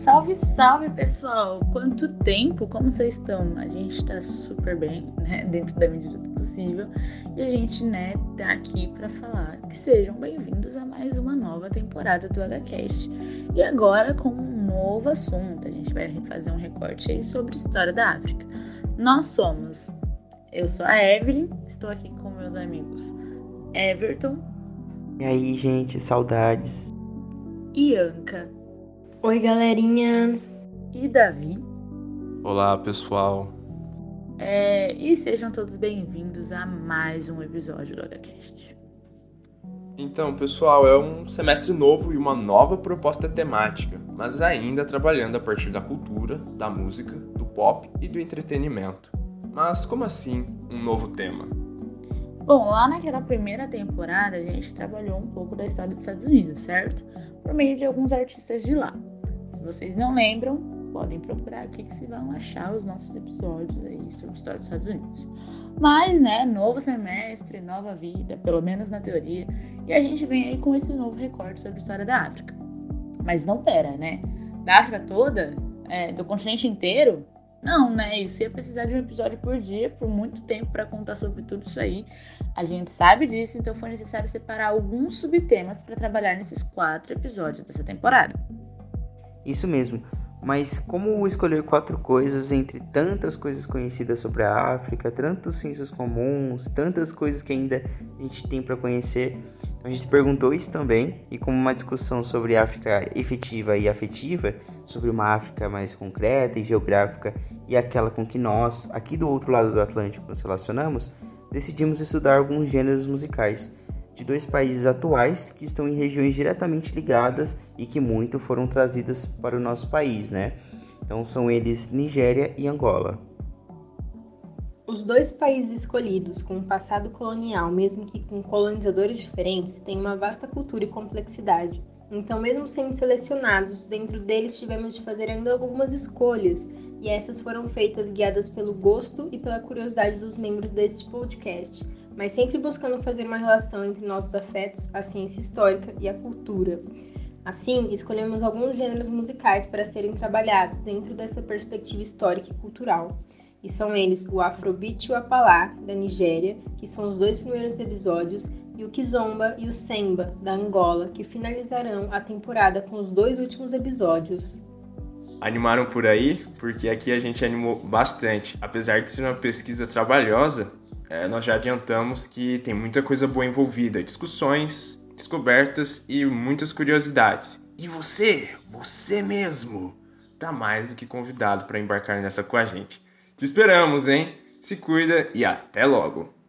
Salve, salve pessoal! Quanto tempo? Como vocês estão? A gente tá super bem, né? Dentro da medida do possível. E a gente, né, tá aqui para falar que sejam bem-vindos a mais uma nova temporada do HCast. E agora com um novo assunto. A gente vai fazer um recorte aí sobre a história da África. Nós somos. Eu sou a Evelyn, estou aqui com meus amigos Everton. E aí, gente, saudades. E Anca. Oi, galerinha. E Davi. Olá, pessoal. É, e sejam todos bem-vindos a mais um episódio do HCast. Então, pessoal, é um semestre novo e uma nova proposta temática, mas ainda trabalhando a partir da cultura, da música, do pop e do entretenimento. Mas como assim um novo tema? Bom, lá naquela primeira temporada a gente trabalhou um pouco da história dos Estados Unidos, certo? Por meio de alguns artistas de lá. Se vocês não lembram, podem procurar aqui que se vão achar os nossos episódios aí sobre história dos Estados Unidos. Mas, né, novo semestre, nova vida, pelo menos na teoria, e a gente vem aí com esse novo recorte sobre a história da África. Mas não pera, né? Da África toda? É, do continente inteiro? Não, né? Isso ia precisar de um episódio por dia, por muito tempo, para contar sobre tudo isso aí. A gente sabe disso, então foi necessário separar alguns subtemas para trabalhar nesses quatro episódios dessa temporada. Isso mesmo. Mas como escolher quatro coisas entre tantas coisas conhecidas sobre a África, tantos ciências comuns, tantas coisas que ainda a gente tem para conhecer? Então a gente perguntou isso também, e como uma discussão sobre África efetiva e afetiva, sobre uma África mais concreta e geográfica e aquela com que nós, aqui do outro lado do Atlântico, nos relacionamos, decidimos estudar alguns gêneros musicais de dois países atuais que estão em regiões diretamente ligadas e que muito foram trazidas para o nosso país, né? Então são eles Nigéria e Angola. Os dois países escolhidos, com um passado colonial, mesmo que com colonizadores diferentes, têm uma vasta cultura e complexidade. Então, mesmo sendo selecionados, dentro deles tivemos de fazer ainda algumas escolhas, e essas foram feitas guiadas pelo gosto e pela curiosidade dos membros deste podcast, mas sempre buscando fazer uma relação entre nossos afetos, a ciência histórica e a cultura. Assim, escolhemos alguns gêneros musicais para serem trabalhados dentro dessa perspectiva histórica e cultural. E são eles o Afrobeat e o Apalá, da Nigéria, que são os dois primeiros episódios, e o Kizomba e o Semba, da Angola, que finalizarão a temporada com os dois últimos episódios. Animaram por aí? Porque aqui a gente animou bastante. Apesar de ser uma pesquisa trabalhosa, é, nós já adiantamos que tem muita coisa boa envolvida, discussões, descobertas e muitas curiosidades. E você, você mesmo, tá mais do que convidado para embarcar nessa com a gente. Te esperamos, hein? Se cuida e até logo!